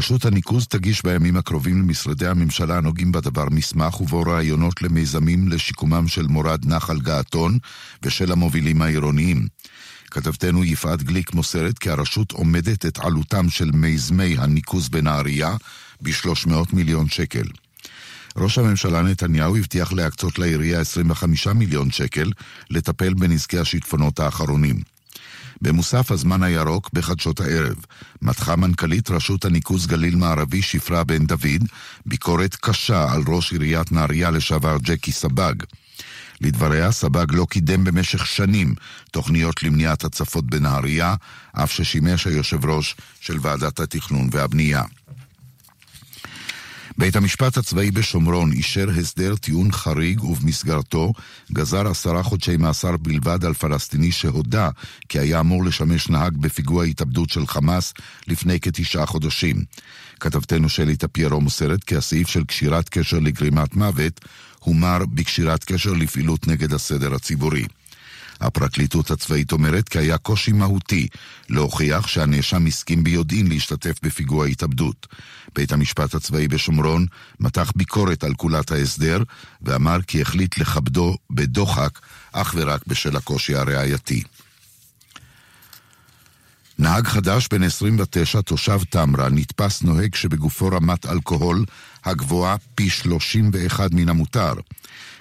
רשות הניקוז תגיש בימים הקרובים למשרדי הממשלה הנוגעים בדבר מסמך ובו רעיונות למיזמים לשיקומם של מורד נחל געתון ושל המובילים העירוניים. כתבתנו יפעת גליק מוסרת כי הרשות עומדת את עלותם של מיזמי הניקוז בנהריה ב-300 מיליון שקל. ראש הממשלה נתניהו הבטיח להקצות לעירייה 25 מיליון שקל לטפל בנזקי השיטפונות האחרונים. במוסף הזמן הירוק בחדשות הערב מתחה מנכ"לית רשות הניקוז גליל מערבי שפרה בן דוד ביקורת קשה על ראש עיריית נהריה לשעבר ג'קי סבג. לדבריה, סבג לא קידם במשך שנים תוכניות למניעת הצפות בנהריה, אף ששימש היושב ראש של ועדת התכנון והבנייה. בית המשפט הצבאי בשומרון אישר הסדר טיעון חריג ובמסגרתו גזר עשרה חודשי מאסר בלבד על פלסטיני שהודה כי היה אמור לשמש נהג בפיגוע התאבדות של חמאס לפני כתשעה חודשים. כתבתנו שלי טפיירו מוסרת כי הסעיף של קשירת קשר לגרימת מוות הומר בקשירת קשר לפעילות נגד הסדר הציבורי. הפרקליטות הצבאית אומרת כי היה קושי מהותי להוכיח שהנאשם הסכים ביודעין להשתתף בפיגוע התאבדות. בית המשפט הצבאי בשומרון מתח ביקורת על כולת ההסדר ואמר כי החליט לכבדו בדוחק אך ורק בשל הקושי הראייתי. נהג חדש בן 29, תושב טמרה, נתפס נוהג שבגופו רמת אלכוהול הגבוהה פי 31 מן המותר.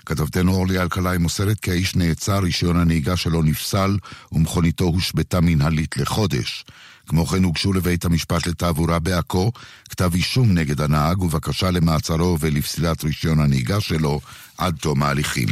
כתבתנו אורלי אלקלעי מוסרת כי האיש נעצר, רישיון הנהיגה שלו נפסל ומכוניתו הושבתה מנהלית לחודש. כמו כן הוגשו לבית המשפט לתעבורה בעכו כתב אישום נגד הנהג ובקשה למעצרו ולפסילת רישיון הנהיגה שלו עד תום ההליכים.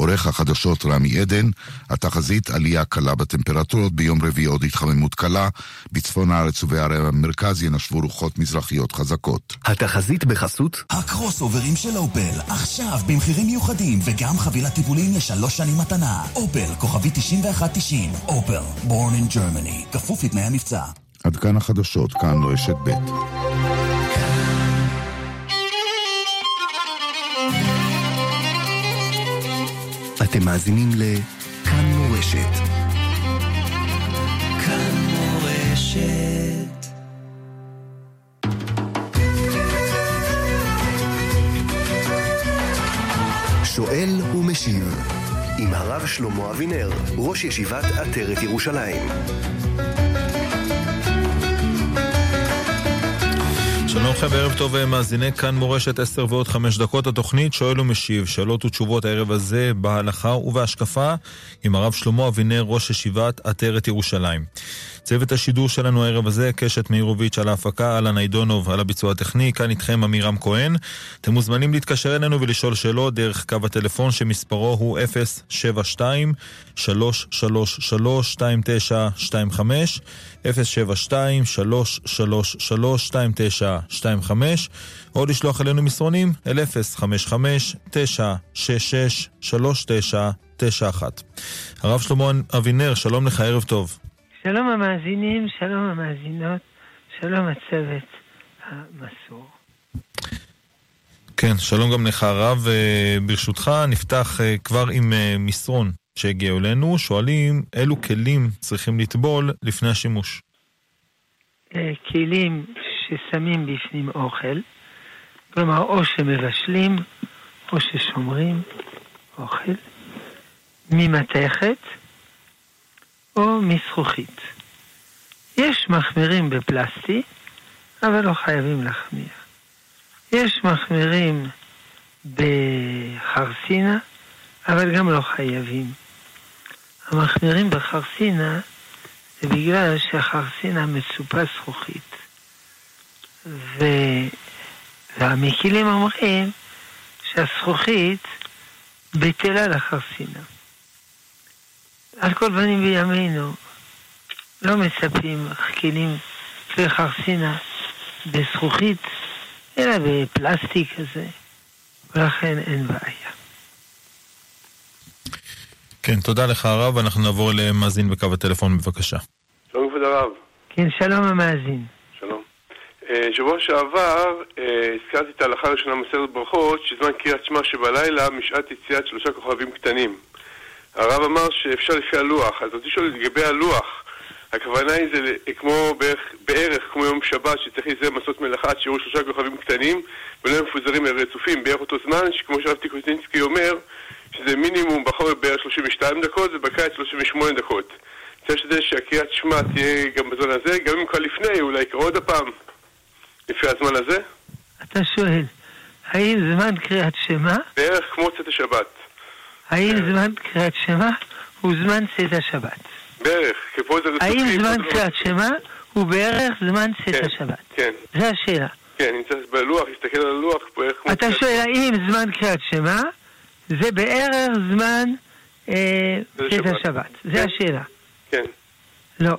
עורך החדשות רמי עדן, התחזית עלייה קלה בטמפרטורות, ביום רביעי עוד התחממות קלה, בצפון הארץ ובערי המרכז ינשבו רוחות מזרחיות חזקות. התחזית בחסות? הקרוס אוברים של אופל, עכשיו במחירים מיוחדים וגם חבילת טיפולים לשלוש שנים מתנה. אופל, כוכבי 9190, אופל, born in Germany, כפוף לתנאי המבצע. עד כאן החדשות, כאן רשת ב'. אתם מאזינים לכאן מורשת. כאן מורשת. שואל ומשיב עם הרב שלמה אבינר, ראש ישיבת עטרת ירושלים. שלום לכם וערב טוב מאזיני כאן מורשת 10 ועוד 5 דקות התוכנית שואל ומשיב שאלות ותשובות הערב הזה בהלכה ובהשקפה עם הרב שלמה אבינר ראש ישיבת עטרת ירושלים. צוות השידור שלנו הערב הזה, קשת מאירוביץ' על ההפקה, אהלן עידונוב על הביצוע הטכני, כאן איתכם עמירם כהן. אתם מוזמנים להתקשר אלינו ולשאול שאלות דרך קו הטלפון שמספרו הוא 072 333 2925 072 333 2925 או לשלוח אלינו מסרונים אל 055-966-3991. הרב שלמה אבינר, שלום לך, ערב טוב. שלום המאזינים, שלום המאזינות, שלום הצוות המסור. כן, שלום גם לך הרב. ברשותך, נפתח כבר עם מסרון שהגיע אלינו. שואלים, אילו כלים צריכים לטבול לפני השימוש? כלים ששמים בפנים אוכל, כלומר או שמבשלים או ששומרים אוכל, ממתכת או מזכוכית. יש מחמירים בפלסטי, אבל לא חייבים להחמיר. יש מחמירים בחרסינה, אבל גם לא חייבים. המחמירים בחרסינה זה בגלל שהחרסינה מצופה זכוכית. ו... והמקילים אומרים שהזכוכית בטלה לחרסינה. על כל פנים בימינו לא מצפים כלים וחרסינה בזכוכית, אלא בפלסטיק כזה, ולכן אין בעיה. כן, תודה לך הרב, אנחנו נעבור למאזין בקו הטלפון בבקשה. שלום כבוד הרב. כן, שלום המאזין. שלום. שבוע שעבר הזכרתי את ההלכה הראשונה במסכת ברכות, שזמן קריאת שמע שבלילה משעת יציאת שלושה כוכבים קטנים. הרב אמר שאפשר לפי הלוח, אז רציתי לשאול לגבי הלוח, הכוונה היא זה כמו בערך, בערך כמו יום שבת שצריך לזה מסות מלאכה אחת שיראו שלושה כוכבים קטנים ולא מפוזרים רצופים בערך אותו זמן, שכמו שהרב טיקוטינסקי אומר, שזה מינימום בחורף בערך 32 דקות ובקיץ 38 דקות. צריך שזה שהקריאת שמע תהיה גם בזמן הזה, גם אם כבר לפני, אולי יקרא עוד הפעם, לפי הזמן הזה. אתה שואל, האם זמן קריאת שמע, בערך כמו צאת השבת. האם זמן קריאת שמע הוא זמן צאת השבת? בערך, כי פה זה רצופים. האם זמן קריאת. שמע הוא בערך זמן צאת כן, השבת? כן, זו השאלה. כן, אם צריך בלוח, להסתכל על הלוח, בערך. אתה שואל האם זמן קריאת שמע זה בערך זמן אה, צאת שבת. השבת? זו כן. השאלה. כן, לא.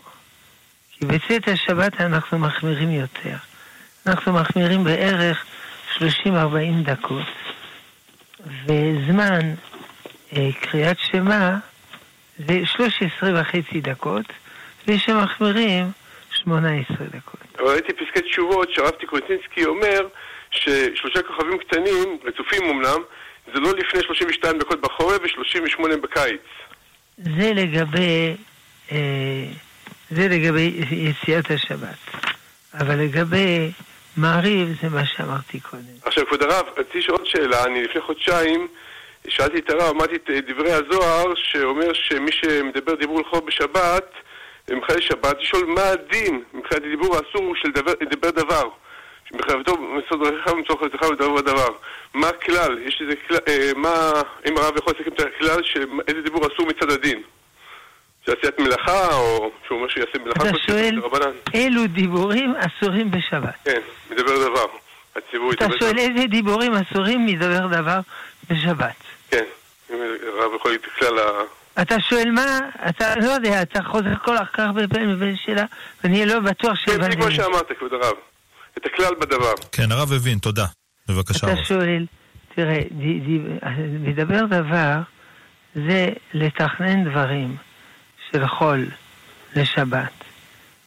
כי בצאת השבת אנחנו מחמירים יותר. אנחנו מחמירים בערך 30-40 דקות, וזמן קריאת שמע זה 13 וחצי דקות, ושמחמירים 18 דקות. אבל ראיתי פסקי תשובות שהרב טיקוטינסקי אומר ששלושה כוכבים קטנים, רצופים אמנם, זה לא לפני 32 דקות בחורף ו-38 בקיץ. זה לגבי, אה, זה לגבי יציאת השבת. אבל לגבי מעריב זה מה שאמרתי קודם. עכשיו, כבוד הרב, רציתי לשאול עוד שאלה. אני לפני חודשיים שאלתי את הרב, אמרתי את אה, דברי הזוהר, שאומר שמי שמדבר דיבור לחוב בשבת, מבחינת שבת, לשאול מה הדין מבחינת הדיבור האסור של דבר, לדבר דבר. שמחייבתו מסוד דרכיך ומצורך לדבריך ודבר דבר. מה הכלל? יש איזה כלל, אה, מה, אם הרב יכול לסכם את הכלל, שאיזה דיבור אסור מצד הדין? שעשיית מלאכה, או שהוא אומר שיעשה מלאכה אתה שואל. אילו דיבורים אסורים בשבת? כן, מדבר דבר. הציבור אתה ידבר שואל דבר. איזה דיבורים אסורים מדבר דבר בשבת? כן, יכול להגיד את הכלל ה... אתה שואל מה, אתה לא יודע, אתה חוזר כל כך הרבה פעמים בין שאלה, ואני לא בטוח כן, בדיוק שהבנתי. מה שאמרת, כבוד הרב. את הכלל בדבר. כן, הרב הבין, תודה. בבקשה. אתה. שואל, תראה, מדבר דבר זה לתכנן דברים של חול לשבת.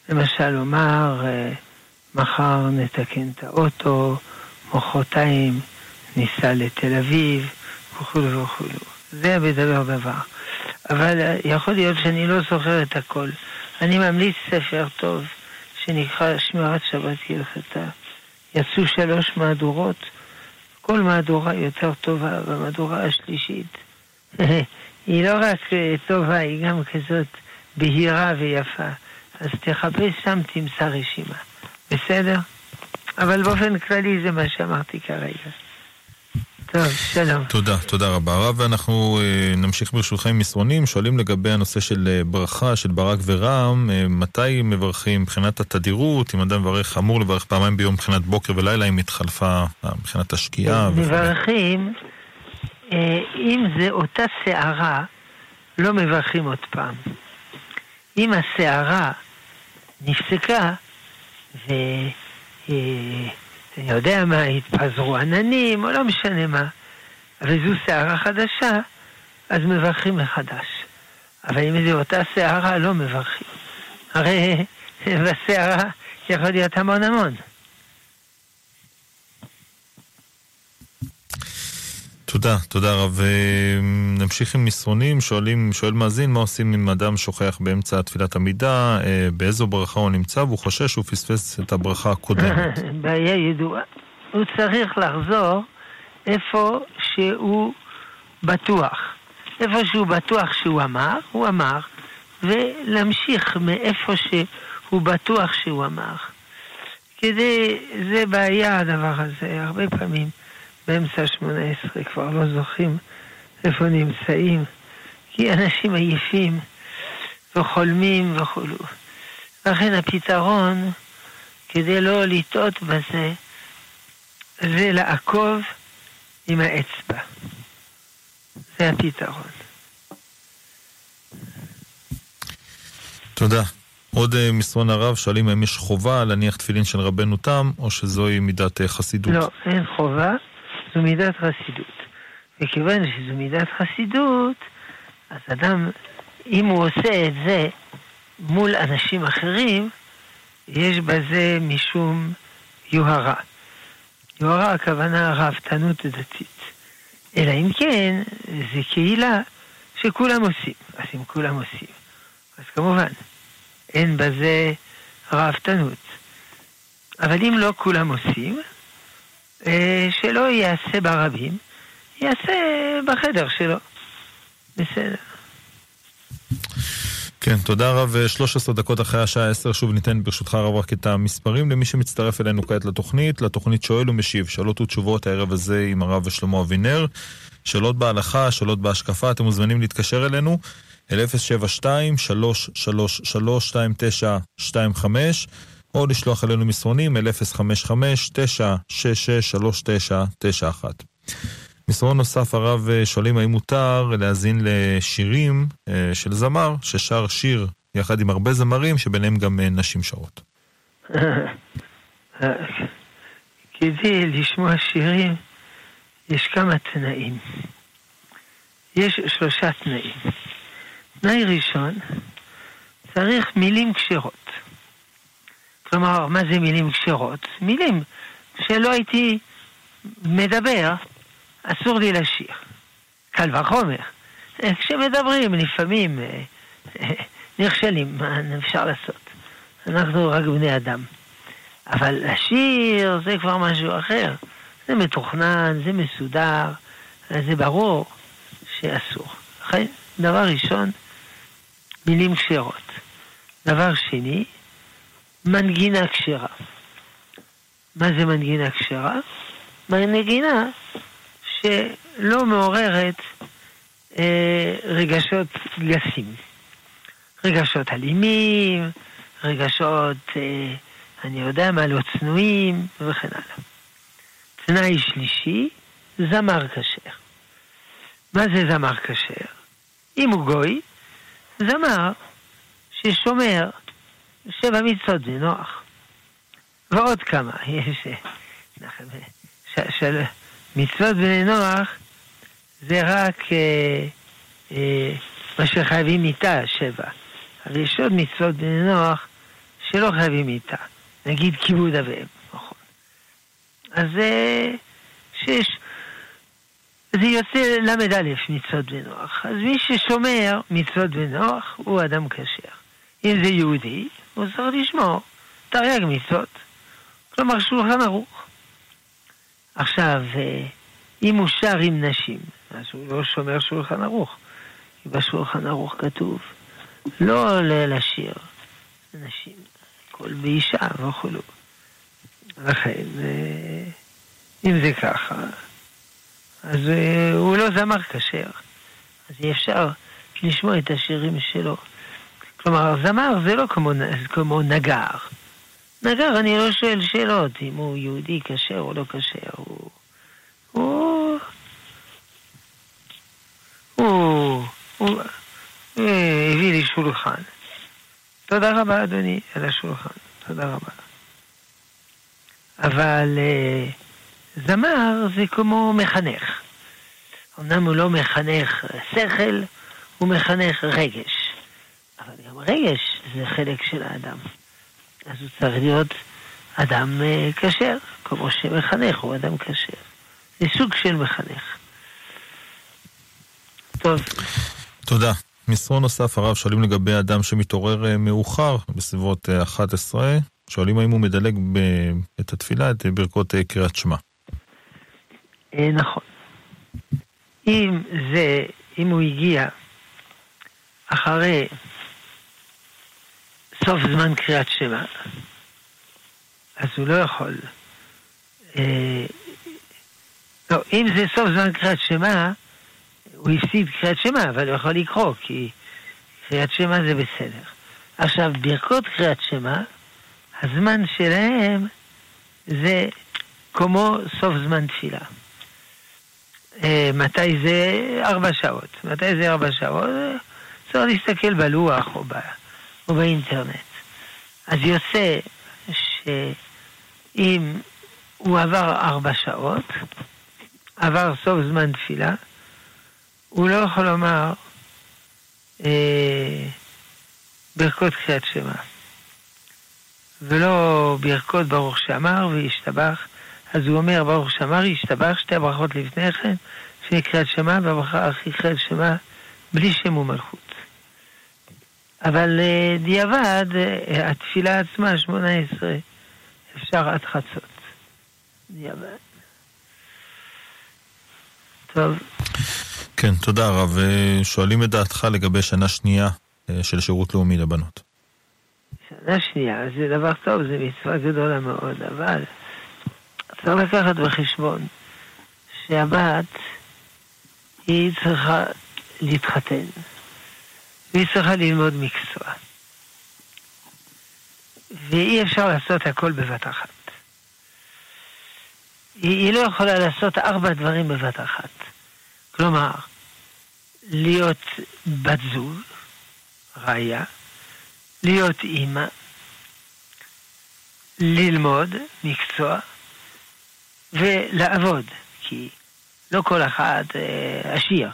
למשל, לומר, אה, מחר נתקן את האוטו, מחרתיים ניסע לתל אביב, וכולו וכולו. זה מדבר דבר. אבל יכול להיות שאני לא זוכר את הכל. אני ממליץ ספר טוב שנקרא שמירת שבת כהלכתה. יצאו שלוש מהדורות, כל מהדורה יותר טובה במהדורה השלישית. היא לא רק אה, טובה, היא גם כזאת בהירה ויפה. אז תחפש שם, תמצא רשימה. בסדר? אבל באופן כללי זה מה שאמרתי כרגע. טוב, שלום. תודה, תודה רבה. הרב, ואנחנו אה, נמשיך ברשותכם עם מסרונים. שואלים לגבי הנושא של אה, ברכה, של ברק ורם, אה, מתי מברכים מבחינת התדירות, אם אדם מברך, אמור לברך פעמיים ביום מבחינת בוקר ולילה, אם התחלפה מבחינת השקיעה. מברכים, אם זה אותה שערה, לא מברכים עוד פעם. אם השערה נפסקה, ואני יודע מה, התפזרו עננים, או לא משנה מה, וזו שערה חדשה, אז מברכים מחדש. אבל אם זו אותה שערה, לא מברכים. הרי בשערה יכול להיות המון המון. תודה, תודה רב. אה, נמשיך עם מסרונים, שואלים, שואל מאזין, מה עושים אם אדם שוכח באמצע תפילת עמידה, אה, באיזו ברכה הוא נמצא, והוא חושש שהוא פספס את הברכה הקודמת. בעיה ידועה. הוא צריך לחזור איפה שהוא בטוח. איפה שהוא בטוח שהוא אמר, הוא אמר, ולהמשיך מאיפה שהוא בטוח שהוא אמר. כדי, זה בעיה הדבר הזה, הרבה פעמים באמצע שמונה עשרה כבר לא זוכרים איפה נמצאים, כי אנשים עייפים וחולמים וכולו. לכן הפתרון, כדי לא לטעות בזה, זה לעקוב עם האצבע. זה הפתרון. תודה. עוד אה, מסרון הרב, שואלים האם יש חובה להניח תפילין של רבנו תם, או שזוהי מידת אה, חסידות. לא, אין חובה, זו מידת חסידות. וכיוון שזו מידת חסידות, אז אדם, אם הוא עושה את זה מול אנשים אחרים, יש בזה משום יוהרה. יוהרה הכוונה ראוותנות דתית. אלא אם כן, זה קהילה שכולם עושים. אז אם כולם עושים, אז כמובן, אין בזה ראוותנות. אבל אם לא כולם עושים, שלא יעשה ברבים, יעשה בחדר שלו. בסדר. כן, תודה רב. 13 דקות אחרי השעה 10, שוב ניתן ברשותך רב רק את המספרים למי שמצטרף אלינו כעת לתוכנית. לתוכנית שואל ומשיב, שאלות ותשובות הערב הזה עם הרב שלמה אבינר. שאלות בהלכה, שאלות בהשקפה, אתם מוזמנים להתקשר אלינו אל 072-333-2925 או לשלוח אלינו מסרונים אל 055-966-3991. מסרון נוסף, הרב אה, שואלים האם מותר להאזין לשירים אה, של זמר ששר שיר יחד עם הרבה זמרים שביניהם גם אה, נשים שרות. כדי לשמוע שירים יש כמה תנאים. יש שלושה תנאים. תנאי ראשון, צריך מילים כשרות. כלומר, מה זה מילים כשרות? מילים שלא הייתי מדבר, אסור לי לשיר. קל וחומר. כשמדברים לפעמים אה, אה, נכשלים, מה אפשר לעשות? אנחנו רק בני אדם. אבל לשיר זה כבר משהו אחר. זה מתוכנן, זה מסודר, זה ברור שאסור. דבר ראשון, מילים כשרות. דבר שני, מנגינה כשרה. מה זה מנגינה כשרה? מנגינה שלא מעוררת אה, רגשות גסים. רגשות אלימים, רגשות, אה, אני יודע מה, לא צנועים, וכן הלאה. תנאי שלישי, זמר כשר. מה זה זמר כשר? אם הוא גוי, זמר ששומר שבע מצוות בנוח. ועוד כמה, יש... של מצוות בני נוח זה רק אה, אה, מה שחייבים מיתה, שבע. אבל יש עוד מצוות בני נוח שלא חייבים מיתה. נגיד כיבוד אביהם. אז שיש, זה יוצא ל"א מצוות בנוח. אז מי ששומר מצוות בנוח הוא אדם כשר. אם זה יהודי, הוא צריך לשמור תרי"ג מצוות. כלומר שולחן ערוך. עכשיו, אה, אם הוא שר עם נשים, אז הוא לא שומר שולחן ערוך. כי בשולחן ערוך כתוב לא לשיר נשים, כל באישה וכולו. לכן, אה, אם זה ככה, אז אה, הוא לא זמר כשר. אז אי אפשר לשמוע את השירים שלו. כלומר, זמר זה לא כמו, כמו נגר. נגר, אני לא שואל שאלות אם הוא יהודי כשר או לא כשר. הוא... הוא... הוא... הוא... אה, הביא לי שולחן. תודה רבה, אדוני, על השולחן. תודה רבה. אבל אה, זמר זה כמו מחנך. אמנם הוא לא מחנך שכל, הוא מחנך רגש. רגש זה חלק של האדם. אז הוא צריך להיות אדם אה, כשר, כמו שמחנך הוא אדם כשר. זה סוג של מחנך. טוב. תודה. מסרון נוסף, הרב, שואלים לגבי אדם שמתעורר אה, מאוחר, בסביבות 11, שואלים האם הוא מדלג ב... את התפילה, את ברכות אה, קריאת שמע. אה, נכון. אם זה, אם הוא הגיע אחרי סוף זמן קריאת שמע, אז הוא לא יכול. אה, לא, אם זה סוף זמן קריאת שמע, הוא הפסיד קריאת שמע, אבל הוא יכול לקרוא, כי קריאת שמע זה בסדר. עכשיו, ברכות קריאת שמע, הזמן שלהם זה כמו סוף זמן תפילה. אה, מתי זה ארבע שעות. מתי זה ארבע שעות? צריך להסתכל בלוח או, ב, או באינטרנט. אז יוצא שאם הוא עבר ארבע שעות, עבר סוף זמן תפילה, הוא לא יכול לומר אה, ברכות קריאת שמע. ולא ברכות ברוך שאמר וישתבח. אז הוא אומר ברוך שאמר ישתבח שתי הברכות לפני כן, לפני קריאת שמע והברכה הכי קריאת שמע בלי שם ומלכות. אבל אה, דיעבד, אה, התפילה עצמה, שמונה עשרה, אפשר עד חצות. טוב. כן, תודה רב. שואלים את דעתך לגבי שנה שנייה אה, של שירות לאומי לבנות. שנה שנייה זה דבר טוב, זה מצווה גדולה מאוד, אבל צריך לקחת בחשבון שהבת היא צריכה להתחתן, והיא צריכה ללמוד מקצוע. ואי אפשר לעשות הכל בבת אחת. היא, היא לא יכולה לעשות ארבע דברים בבת אחת. כלומר, להיות בת זוג, ראיה, להיות אימא, ללמוד מקצוע ולעבוד, כי לא כל אחד אה, עשיר,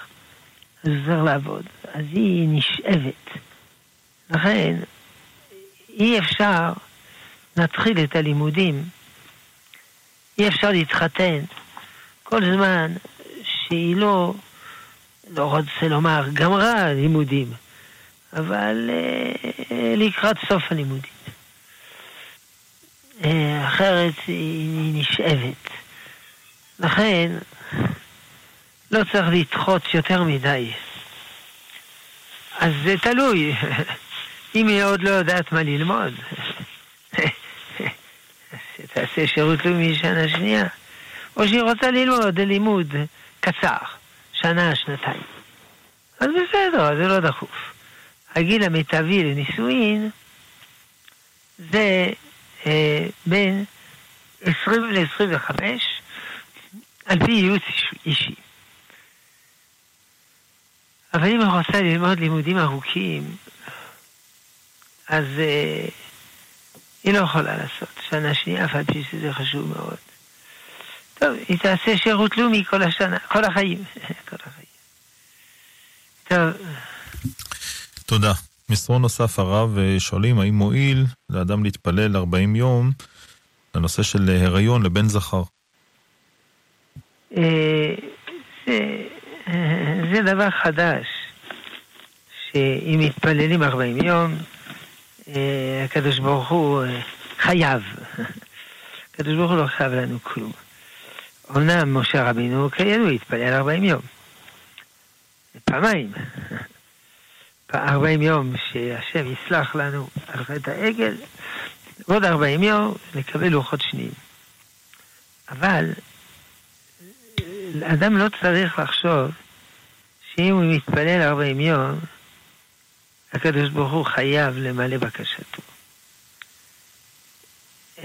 אז צריך לעבוד. אז היא נשאבת. לכן, אי אפשר להתחיל את הלימודים, אי אפשר להתחתן כל זמן שהיא לא, לא רוצה לומר, גמרה לימודים, אבל אה, לקראת סוף הלימודים. אה, אחרת היא נשאבת. לכן, לא צריך לדחות יותר מדי. אז זה תלוי. אם היא עוד לא יודעת מה ללמוד, תעשה שירות לאומי שנה שנייה. או שהיא רוצה ללמוד לימוד קצר, שנה, שנתיים. אז בסדר, זה לא דחוף. הגיל המיטבי לנישואין זה אה, בין 20 ל-25 על פי ייעוץ אישי. אבל אם היא רוצה ללמוד לימודים ארוכים, אז אה, היא לא יכולה לעשות שנה שנייה, אף על פי שזה חשוב מאוד. טוב, היא תעשה שירות לאומי כל השנה, כל החיים. כל החיים. טוב. תודה. מסרון נוסף הרב אה, שואלים האם מועיל לאדם להתפלל 40 יום לנושא של הריון לבן זכר. אה, זה דבר חדש, שאם מתפללים 40 יום, אה, הקדוש ברוך הוא חייב. הקדוש ברוך הוא לא חייב לנו כלום. אמנם משה רבינו כידוע התפלל 40 יום. פעמיים. 40 יום שהשם יסלח לנו על חטא העגל, ועוד 40 יום נקבל לוחות שניים. אבל אדם לא צריך לחשוב שאם הוא מתפלל 40 יום, הקדוש ברוך הוא חייב למלא בקשתו.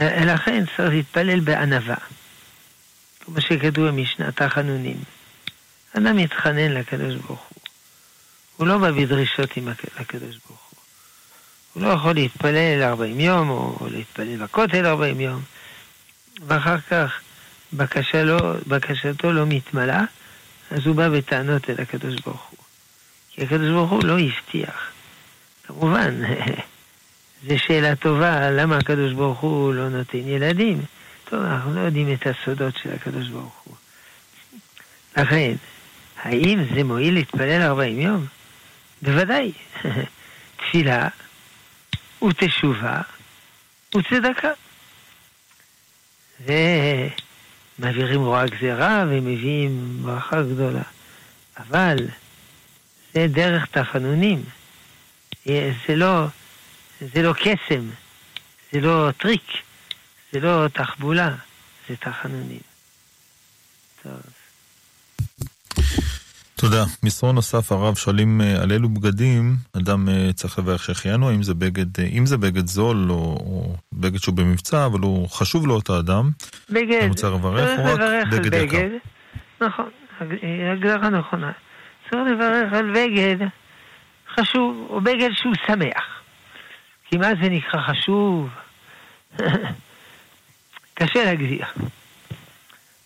לכן צריך להתפלל בענווה, כמו שכתוב במשנת החנונים. אדם מתחנן לקדוש ברוך הוא. הוא לא בא בדרישות עם הקדוש ברוך הוא. הוא לא יכול להתפלל 40 יום, או להתפלל בכותל 40 יום, ואחר כך בקשה לא, בקשתו לא מתמלאה, אז הוא בא בטענות אל הקדוש ברוך הוא. כי הקדוש ברוך הוא לא הבטיח. כמובן, זו שאלה טובה, למה הקדוש ברוך הוא לא נותן ילדים? טוב, אנחנו לא יודעים את הסודות של הקדוש ברוך הוא. לכן, האם זה מועיל להתפלל 40 יום? בוודאי. תפילה ותשובה וצדקה. ומעבירים רוע גזירה ומביאים ברכה גדולה. אבל זה דרך תחנונים. זה לא, זה לא קסם, זה לא טריק, זה לא תחבולה, זה תחנונים. טוב. תודה. מסרון נוסף, הרב, שואלים אה, על אילו בגדים אדם אה, צריך לברך שהחיינו, האם זה בגד, אה, אם זה בגד זול או, או בגד שהוא במבצע, אבל הוא חשוב לאותו אדם. בגד. הוא צריך לברך, או רק בגד יקר. נכון, הגדרה נכונה. צריך לברך על בגד חשוב, או בגד שהוא שמח. כי מה זה נקרא חשוב? קשה להגדיר.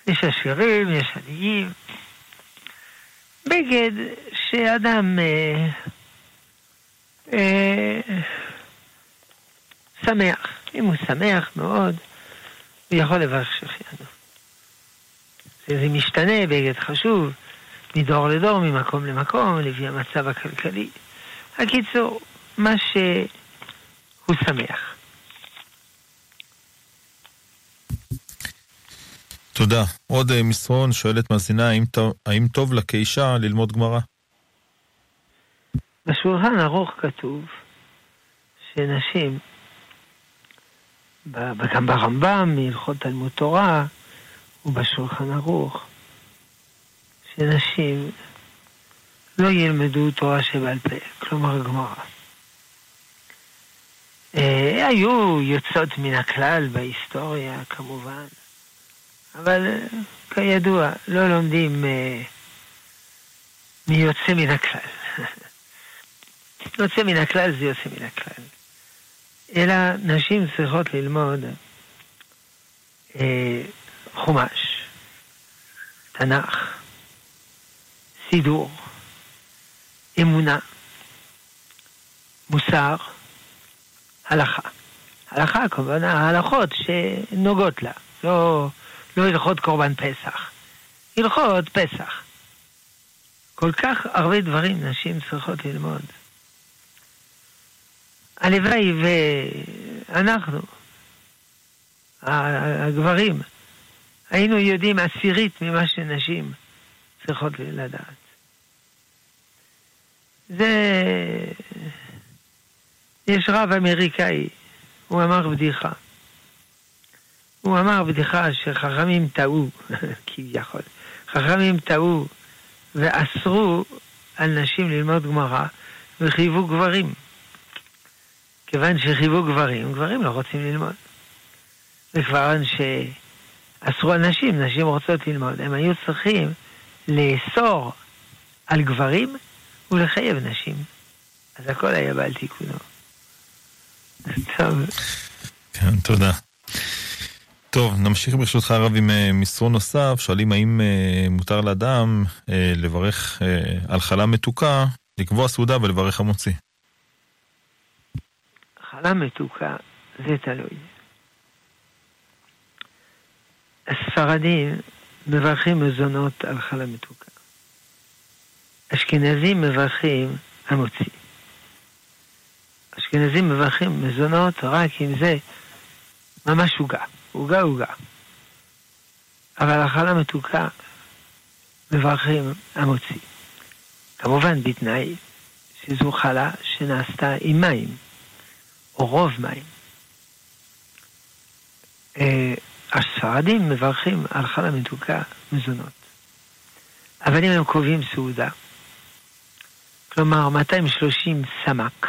יש עשירים, יש עניים. בגד שאדם אה, אה, שמח. אם הוא שמח מאוד, הוא יכול לברך שהחיינו. זה, משתנה, בגד חשוב, מדור לדור, ממקום למקום, לפי המצב הכלכלי. הקיצור, מה שהוא שמח. תודה. עוד אה, מסרון שואלת מאזינה, האם, טוב לה ללמוד גמרא? בשולחן ערוך כתוב שנשים, וגם ברמב"ם, מהלכות תלמוד תורה, ובשולחן ערוך, שנשים לא ילמדו תורה שבעל פה, כלומר גמרא. אה, היו יוצאות מן הכלל בהיסטוריה, כמובן, אבל אה, כידוע, לא לומדים אה, מי יוצא מן הכלל. יוצא מן הכלל זה יוצא מן הכלל. אלא נשים צריכות ללמוד אה, חומש, תנ"ך, סידור, אמונה, מוסר, הלכה. הלכה, כמובן, ההלכות שנוגעות לה, לא, לא הלכות קורבן פסח, הלכות פסח. כל כך הרבה דברים נשים צריכות ללמוד. הלוואי ואנחנו, הגברים, היינו יודעים עשירית ממה שנשים צריכות לדעת. זה... יש רב אמריקאי, הוא אמר בדיחה. הוא אמר בדיחה שחכמים טעו, כביכול. חכמים טעו ואסרו על נשים ללמוד גמרא וחייבו גברים. כיוון שחייבו גברים, גברים לא רוצים ללמוד. וכיוון שאסרו על נשים, נשים רוצות ללמוד, הם היו צריכים לאסור על גברים ולחייב נשים. אז הכל היה בעל תיקונו. טוב. כן, תודה. טוב, נמשיך ברשותך הרב עם אה, מסרון נוסף, שואלים האם אה, מותר לאדם אה, לברך על חלה מתוקה, לקבוע סעודה ולברך המוציא. חלה מתוקה זה תלוי. הספרדים מברכים מזונות על חלה מתוקה. אשכנזים מברכים המוציא. אשכנזים מברכים מזונות רק אם זה ממש עוגה. עוגה עוגה. אבל אכלה מתוקה מברכים המוציא. כמובן בתנאי שזו חלה שנעשתה עם מים, או רוב מים. אה, הספרדים מברכים על חלה מתוקה מזונות. אבל אם הם קובעים סעודה, כלומר 230 סמ"ק,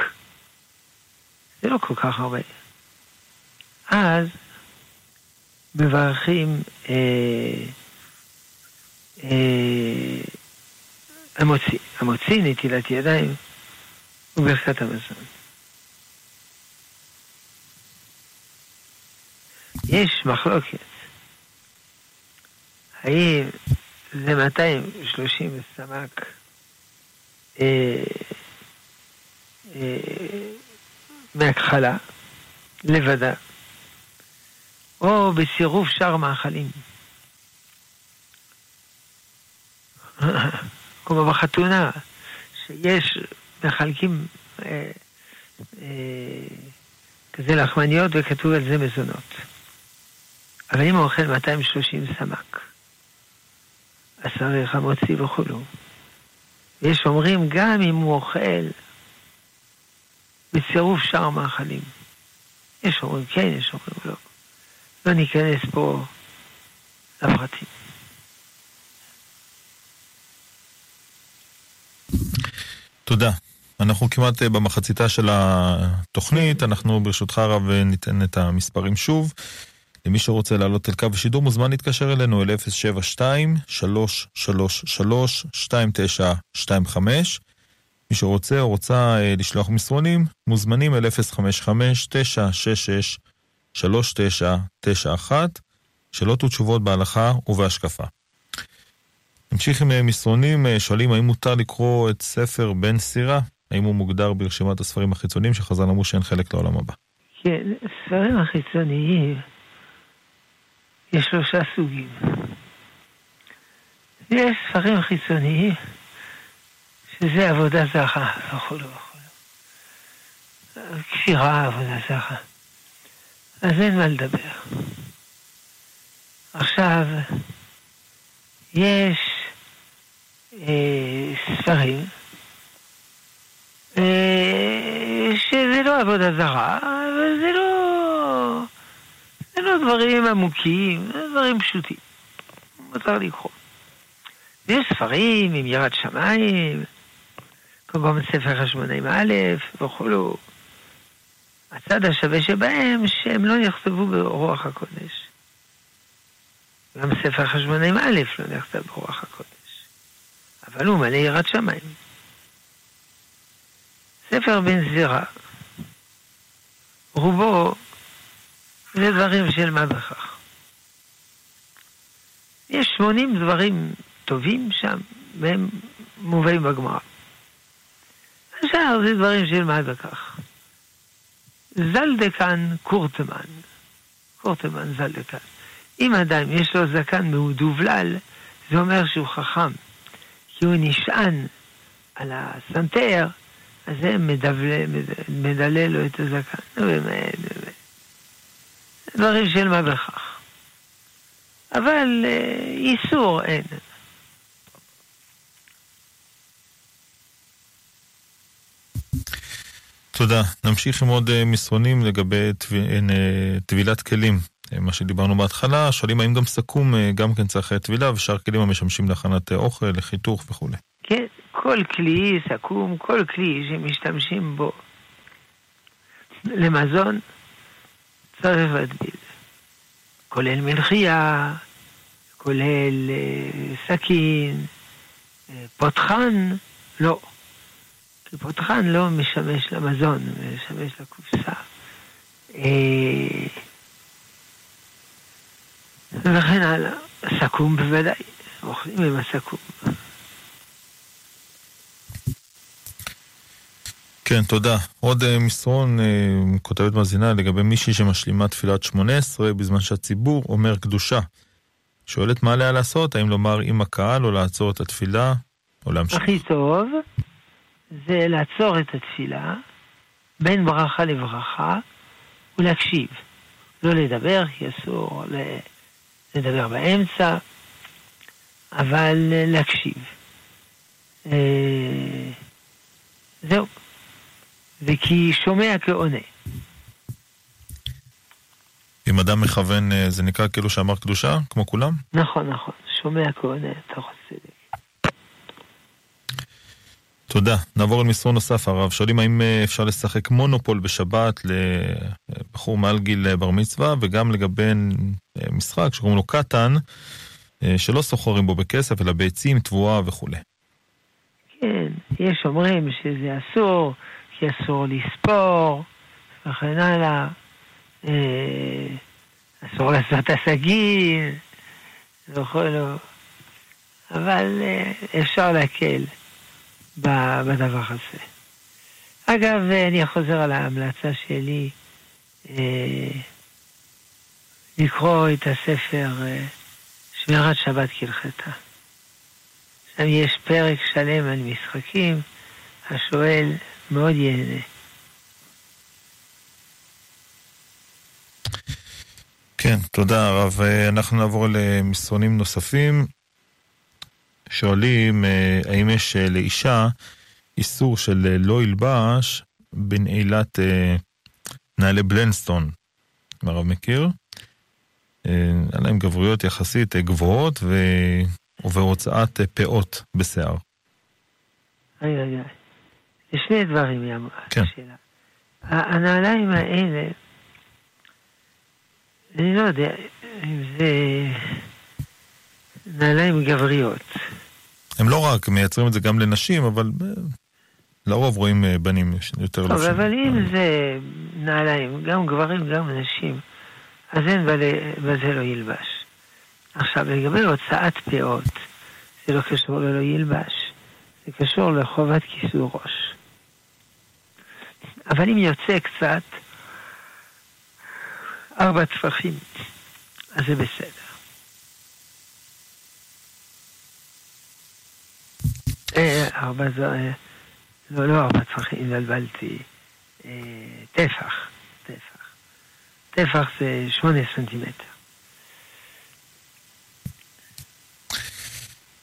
זה לא כל כך הרבה. אז מברכים אה, אה, המוציא, נטילת ידיים וברכת המזון. יש מחלוקת, האם זה 230 סמ"ק מהכחלה, לבדה, או בצירוף שאר מאכלים. כמו בחתונה, שיש, מחלקים אה, אה, כזה לחמניות וכתוב על זה מזונות. אבל אם הוא אוכל 230 סמ"ק, אז צריך המוציא וכולו. יש אומרים גם אם הוא אוכל בצירוף שאר המאכלים. יש אומרים כן, יש אומרים לא. לא ניכנס פה לפרטים. תודה. אנחנו כמעט אה, במחציתה של התוכנית, אנחנו ברשותך הרב ניתן את המספרים שוב. למי שרוצה לעלות אל קו השידור מוזמן להתקשר אלינו אל 072-333-2925. מי שרוצה או רוצה אה, לשלוח מסרונים, מוזמנים אל 055-966-3991, שאלות ותשובות בהלכה ובהשקפה. נמשיך עם אה, מסרונים, אה, שואלים האם מותר לקרוא את ספר בן סירה? האם הוא מוגדר ברשימת הספרים החיצוניים שחז"ל אמרו שאין חלק לעולם הבא? כן, ספרים החיצוניים יש שלושה סוגים. יש ספרים חיצוניים, שזה עבודה זכה, וכו' וכו'. כפירה, עבודה זכה. אז אין מה לדבר. עכשיו, יש אה, ספרים אה, שזה לא עבודה זרה, אבל זה לא... זה לא דברים עמוקים, זה דברים פשוטים. מותר לקרוא. ויש ספרים עם ירד שמיים, כגון ספר חשמונאים א' וכולו. הצד השווה שבהם, שהם לא נכתבו ברוח הקודש. גם ספר חשמונאים א' לא נכתב ברוח הקודש. אבל הוא מלא ירד שמיים. ספר בן זירה, רובו זה דברים של מה בכך. יש 80 דברים טובים שם, והם מובאים בגמרא. השאר זה דברים של מה בכך. זלדקן קורטמן. קורטמן זלדקן. אם אדם יש לו זקן מדובלל, זה אומר שהוא חכם. כי הוא נשען על הסנטר, אז זה מדלל, מדלל לו את הזקן. נו באמת, באמת. דברים של מה בכך. אבל אה, איסור אין. תודה. נמשיך עם עוד אה, מסרונים לגבי אה, טבילת כלים. מה שדיברנו בהתחלה, שואלים האם גם סכו"ם גם כן צריך טבילה ושאר כלים המשמשים להכנת אוכל, לחיתוך וכולי. כן, כל כלי, סכו"ם, כל כלי שמשתמשים בו למזון, צריך להטביל. כולל מלחייה, כולל אה, סכין, אה, פותחן, לא. כי פותחן לא משמש למזון, משמש לקופסה. אה, וכן הלאה. סכו"ם בוודאי, אוכלים עם הסכו"ם. כן, תודה. עוד uh, מסרון, uh, כותבת מאזינה לגבי מישהי שמשלימה תפילת שמונה עשרה בזמן שהציבור אומר קדושה. שואלת מה עליה לעשות, האם לומר עם הקהל או לעצור את התפילה או להמשיך? הכי טוב זה לעצור את התפילה בין ברכה לברכה ולהקשיב. לא לדבר, כי אסור לדבר באמצע, אבל להקשיב. אה, זהו. וכי שומע כעונה. אם אדם מכוון, אה, זה נקרא כאילו שאמר קדושה, כמו כולם? נכון, נכון. שומע כעונה, אתה יכול תודה. נעבור למסרון נוסף, הרב. שואלים האם אה, אפשר לשחק מונופול בשבת לבחור מעל גיל אה, בר מצווה, וגם לגבי משחק שקוראים לו קטן, שלא סוחרים בו בכסף, אלא בעצים, תבואה וכולי. כן, יש אומרים שזה אסור, כי אסור לספור, וכן הלאה. אה, אסור לעשות עסקים, וכו', אבל אה, אפשר להקל בדבר הזה. אגב, אני חוזר על ההמלצה שלי אה, לקרוא את הספר שמירת שבת כהלכתה. שם יש פרק שלם על משחקים, השואל מאוד ייהנה. כן, תודה. אה, אנחנו נעבור למסרונים נוספים. שואלים אה, האם יש אה, לאישה איסור של לא ילבש בנעילת נעלי בלנסטון. הרב מכיר? היה להם גבריות יחסית גבוהות ו... ובהוצאת פאות בשיער. רגע, רגע. זה שני דברים היא אמרה. כן. הנעליים האלה, אני לא יודע אם זה נעליים גבריות. הם לא רק מייצרים את זה גם לנשים, אבל לרוב רואים אה, בנים יותר טוב, לבשים. אבל אם זה נעליים, גם גברים, גם נשים, אז אין בזה לא ילבש. עכשיו, לגבי הוצאת פאות, זה לא קשור ללא ילבש, זה קשור לחובת כיסוי ראש. אבל אם יוצא קצת, ארבע טפחים, אז זה בסדר. אה, ארבע זה... אה, לא, לא ארבע טפחים, התבלבלתי. אה, טפח, טפח. טפח זה שמונה סנטימטר.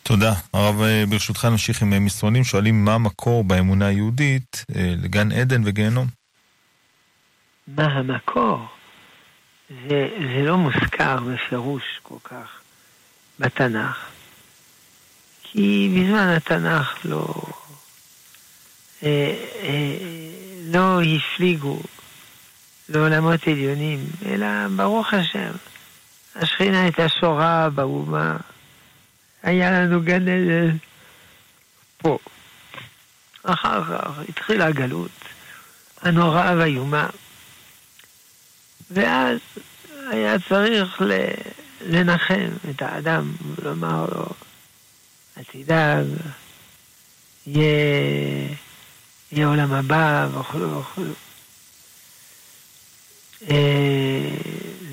תודה. הרב, ברשותך נמשיך עם מסרונים. שואלים מה המקור באמונה היהודית לגן עדן וגיהנום. מה המקור? זה, זה לא מוזכר בפירוש כל כך בתנ"ך. כי בזמן התנ"ך לא, אה, אה, לא הפליגו לעולמות עליונים, אלא ברוך השם, השכינה הייתה שורה באומה, היה לנו גן עדן פה. אחר כך התחילה הגלות הנוראה והאיומה, ואז היה צריך לנחם את האדם ולומר לו, אל תדאג, יהיה, יהיה עולם הבא וכו' וכו'. אה,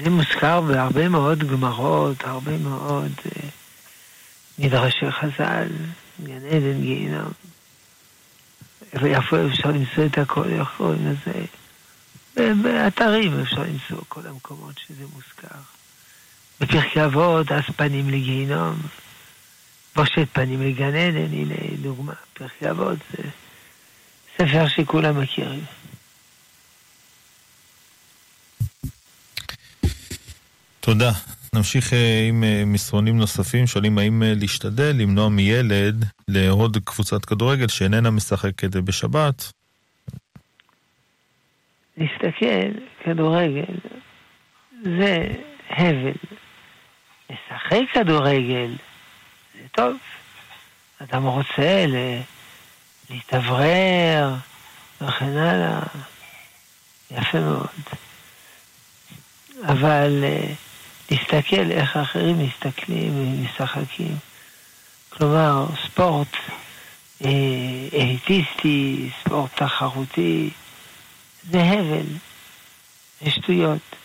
זה מוזכר בהרבה מאוד גמרות, הרבה מאוד אה, מדרשי חז"ל, גן עדן, גיהינום. איפה אפשר למצוא את הכל, איך קוראים לזה? באתרים אפשר למצוא כל המקומות שזה מוזכר. בפרקי אבות, אז פנים לגיהינום. בושת פנים לגן עדן, הנה דוגמה, פרקי אבות זה ספר שכולם מכירים. תודה. נמשיך אה, עם אה, מסרונים נוספים, שואלים האם אה, להשתדל למנוע מילד לאהוד קבוצת כדורגל שאיננה משחקת בשבת. להסתכל, כדורגל, זה הבל. לשחק כדורגל, טוב. אדם רוצה להתאוורר וכן הלאה, יפה מאוד. אבל להסתכל איך האחרים מסתכלים ומשחקים. כלומר, ספורט אה, אליטיסטי, ספורט תחרותי, זה הבל, זה שטויות.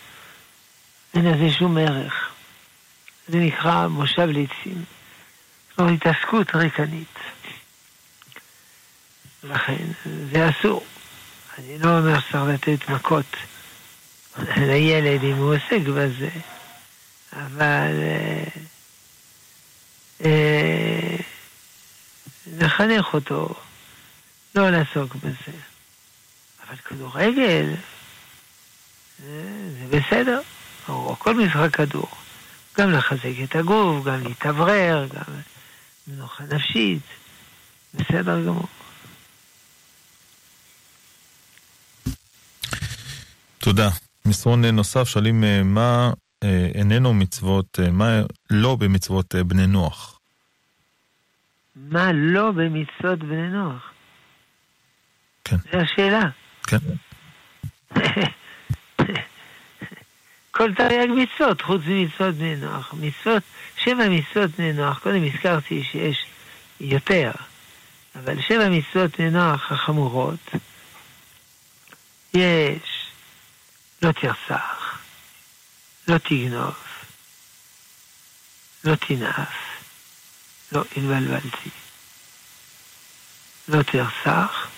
אין לזה שום ערך. זה נקרא מושב ליצים. כלומר, התעסקות ריקנית. לכן, זה אסור. אני לא אומר שצריך לתת מכות לילד אם הוא עוסק בזה, אבל אה, אה, לחנך אותו לא לעסוק בזה. אבל כדורגל זה, זה בסדר, או כל משחק כדור. גם לחזק את הגוף, גם להתאוורר, גם מנוחה נפשית, בסדר גמור. תודה. מסרון נוסף, שואלים אה, מה אה, איננו מצוות, אה, מה לא במצוות בני נוח? מה לא במצוות בני נוח? כן. זו השאלה. כן. כל תרי"ג מצוות, חוץ ממצוות בני נוח. מצוות, שבע מצוות בני נוח, קודם הזכרתי שיש יותר, אבל שבע מצוות בני נוח החמורות, יש לא תרצח, לא תגנוב, לא תנאף, לא התבלבלתי, לא תרצח,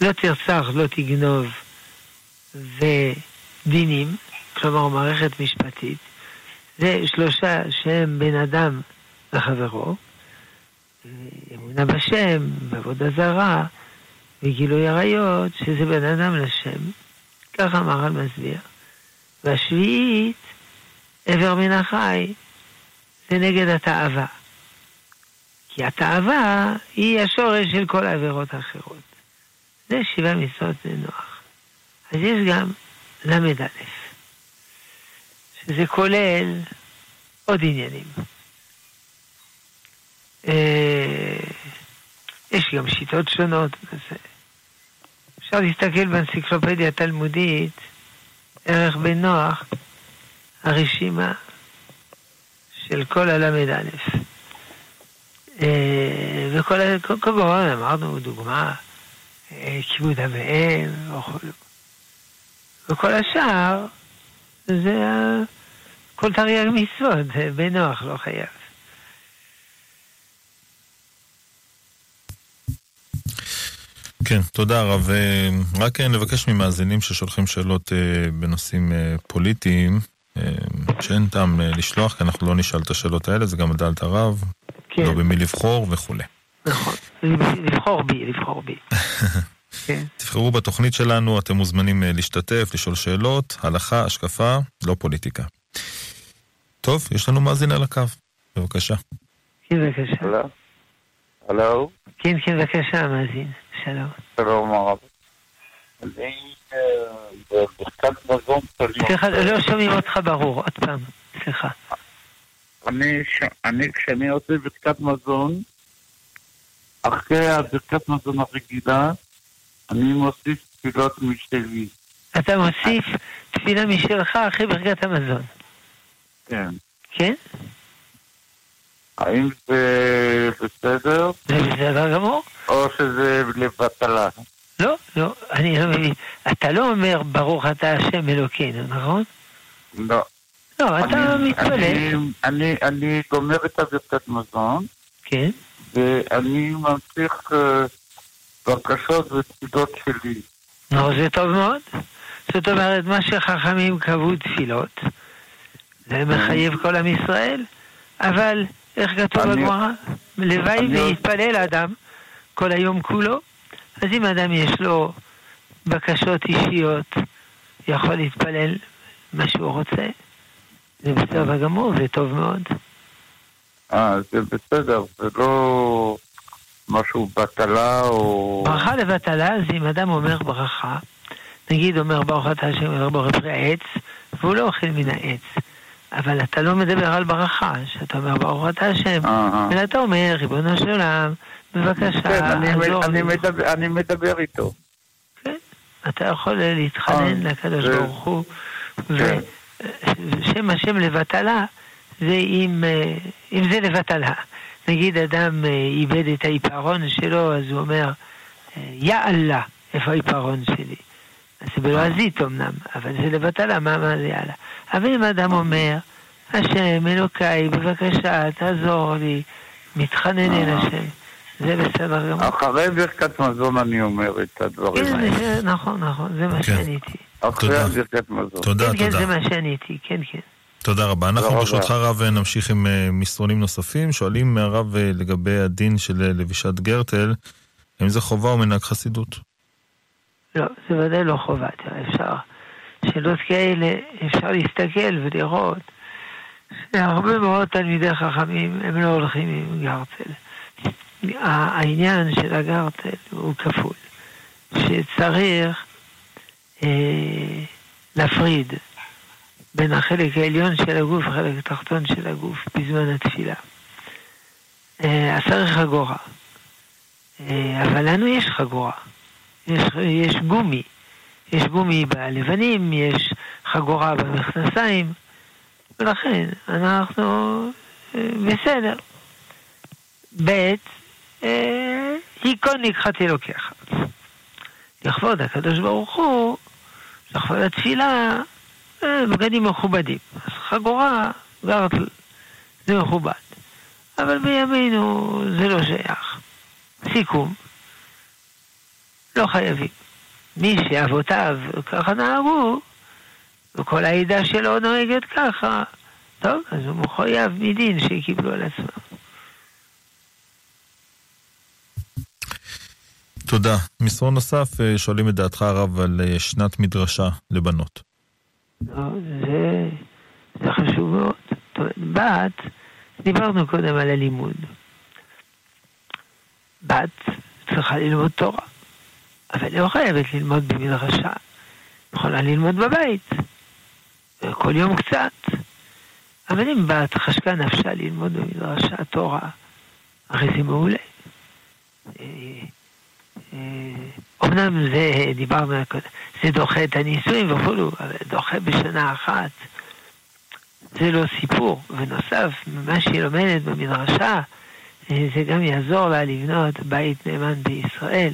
לא תרצח, לא תגנוב, ודינים, כלומר מערכת משפטית, זה שלושה שהם בין אדם לחברו, אמונה בשם, בעבודה זרה, וגילוי עריות, שזה בין אדם לשם. ככה המהר"ל מסביר. והשביעית, עבר מן החי, זה נגד התאווה. כי התאווה היא השורש של כל העבירות האחרות. זה שבעה מצוות נוח. אז יש גם ל"א, שזה כולל עוד עניינים. אה, יש גם שיטות שונות. אפשר להסתכל באנציקלופדיה התלמודית, ערך בן נוח, הרשימה של כל הל"א. אה, וכל כמובן אמרנו דוגמה, אה, כיבוד אביהם. וכל השאר זה כל תרי"ג מצוות, בן נוח לא חייב. כן, תודה רב. אה, רק נבקש ממאזינים ששולחים שאלות בנושאים פוליטיים, שאין טעם לשלוח, כי אנחנו לא נשאל את השאלות האלה, זה גם דעת הרב. כן. לא במי לבחור וכולי. נכון, לבחור בי, לבחור בי. כן. תבחרו בתוכנית שלנו, אתם מוזמנים אה, להשתתף, לשאול שאלות, הלכה, השקפה, לא פוליטיקה. טוב, יש לנו מאזין על הקו, בבקשה. כן, בבקשה. הלו? הלו? כן, כן, בבקשה, מאזין. שלום. שלום הרב. אני אה, בברכת מזון שאני סליחה, לא שומעים אותך ברור, עוד פעם. סליחה. אני כשאני עושה ברכת מזון, אחרי הברכת מזון הרגילה, אני מוסיף תפילות משלי. אתה מוסיף תפילה משלך אחרי ברכת המזון, כן. כן? האם זה בסדר, זה בסדר גמור? או שזה לבטלה? לא, לא, אני לא מבין. אתה לא אומר ברוך אתה השם אלוקינו, נכון? לא. לא, אתה אני- מתפלל. אני, אני, אני גומר את הברכת מזון, כן? ואני ממשיך אה, בקשות ותפילות שלי. נו, זה טוב מאוד. זאת אומרת, מה שחכמים קבעו תפילות, זה מחייב כל עם ישראל, אבל איך כתוב בגמרא? לוואי ויתפלל אדם כל היום כולו, אז אם אדם יש לו בקשות אישיות, יכול להתפלל מה שהוא רוצה. זה בסדר גמור, זה טוב מאוד. אה, זה בסדר, זה לא משהו בטלה או... ברכה לבטלה זה אם אדם אומר ברכה, נגיד אומר ברוך אתה השם אומר פרי העץ, והוא לא אוכל מן העץ. אבל אתה לא מדבר על ברכה, שאתה אומר ברוך אתה השם. אלא אתה אומר, ריבונו של עולם, בבקשה, כן, אני. מדבר, איתו. כן, אתה יכול להתחנן אה, לקדוש ברוך הוא, כן. ושם השם לבטלה, זה אם, אה, אם זה לבטלה. נגיד אדם אה, איבד את העיפרון שלו, אז הוא אומר, אה, יא אללה, איפה העיפרון שלי? אז זה בלועזית אמנם, אבל זה לבטלה, מה, מה זה יאללה? אבל אם אדם אומר, השם, אלוקיי, בבקשה, תעזור לי, מתחנן אל אה. השם, זה בסדר גמור. אחרי ברכת מזון אני אומר את הדברים כן, האלה. זה- נכון, נכון, זה מה כן. שעניתי. אחרי תודה. ברכת מזון. תודה, כן, כן, זה תודה. מה שעניתי, כן, כן. תודה רבה. אנחנו. ברשותך רב נמשיך עם אה, מסרונים נוספים. שואלים מהרב אה, לגבי הדין של אה, לבישת גרטל, האם זה חובה או מנהג חסידות? לא, זה ודאי לא חובה, תראה, אפשר, שאלות כאלה, אפשר להסתכל ולראות שהרבה מאוד תלמידי חכמים הם לא הולכים עם גרטל. העניין של הגרטל הוא כפול, שצריך אה, להפריד בין החלק העליון של הגוף לחלק התחתון של הגוף בזמן התפילה. אה, אז צריך חגורה. אה, אבל לנו יש חגורה. יש, יש גומי. יש גומי בלבנים, יש חגורה במכנסיים, ולכן אנחנו אה, בסדר. ב' אה, היכון לקחתי לוקח. לכבוד הקדוש ברוך הוא, לכבוד התפילה, אה, בגדים מכובדים. אז חגורה, גרטל, זה מכובד. אבל בימינו זה לא שייך. סיכום, לא חייבים. מי שאבותיו ככה נהגו, וכל העדה שלו נוהגת ככה, טוב, אז הוא מחויב מדין שקיבלו על עצמם. תודה. מסרון נוסף, אה, שואלים את דעתך הרב על אה, שנת מדרשה לבנות. לא, זה, זה חשוב מאוד. בת, דיברנו קודם על הלימוד. בת צריכה ללמוד תורה, אבל היא לא חייבת ללמוד במדרשה. יכולה ללמוד בבית, כל יום קצת. אבל אם בת חשקה נפשה ללמוד במדרשה תורה, הרי זה מעולה. אה, אה, אמנם זה, דיברנו על קודם, זה דוחה את הנישואים וכולו, אבל דוחה בשנה אחת. זה לא סיפור. ונוסף, מה שהיא לומדת במדרשה, אה, זה גם יעזור לה לבנות בית נאמן בישראל.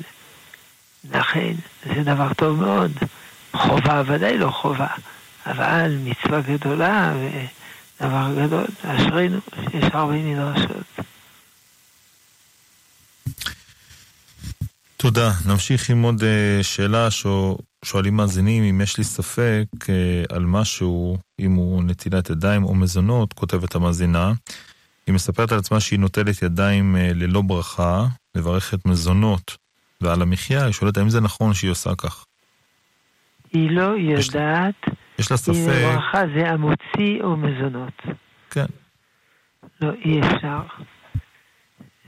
לכן, זה דבר טוב מאוד. חובה ודאי לא חובה, אבל מצווה גדולה ודבר גדול. אשרינו שיש הרבה מדרשות. תודה. נמשיך עם עוד אה, שאלה ששואלים מאזינים, אם יש לי ספק אה, על משהו, אם הוא נטילת ידיים או מזונות, כותבת המאזינה. היא מספרת על עצמה שהיא נוטלת ידיים אה, ללא ברכה, מברכת מזונות, ועל המחיה היא שואלת האם זה נכון שהיא עושה כך. היא לא יודעת יש לה אם ספק, ברכה זה המוציא או מזונות. כן, לא, אי אפשר.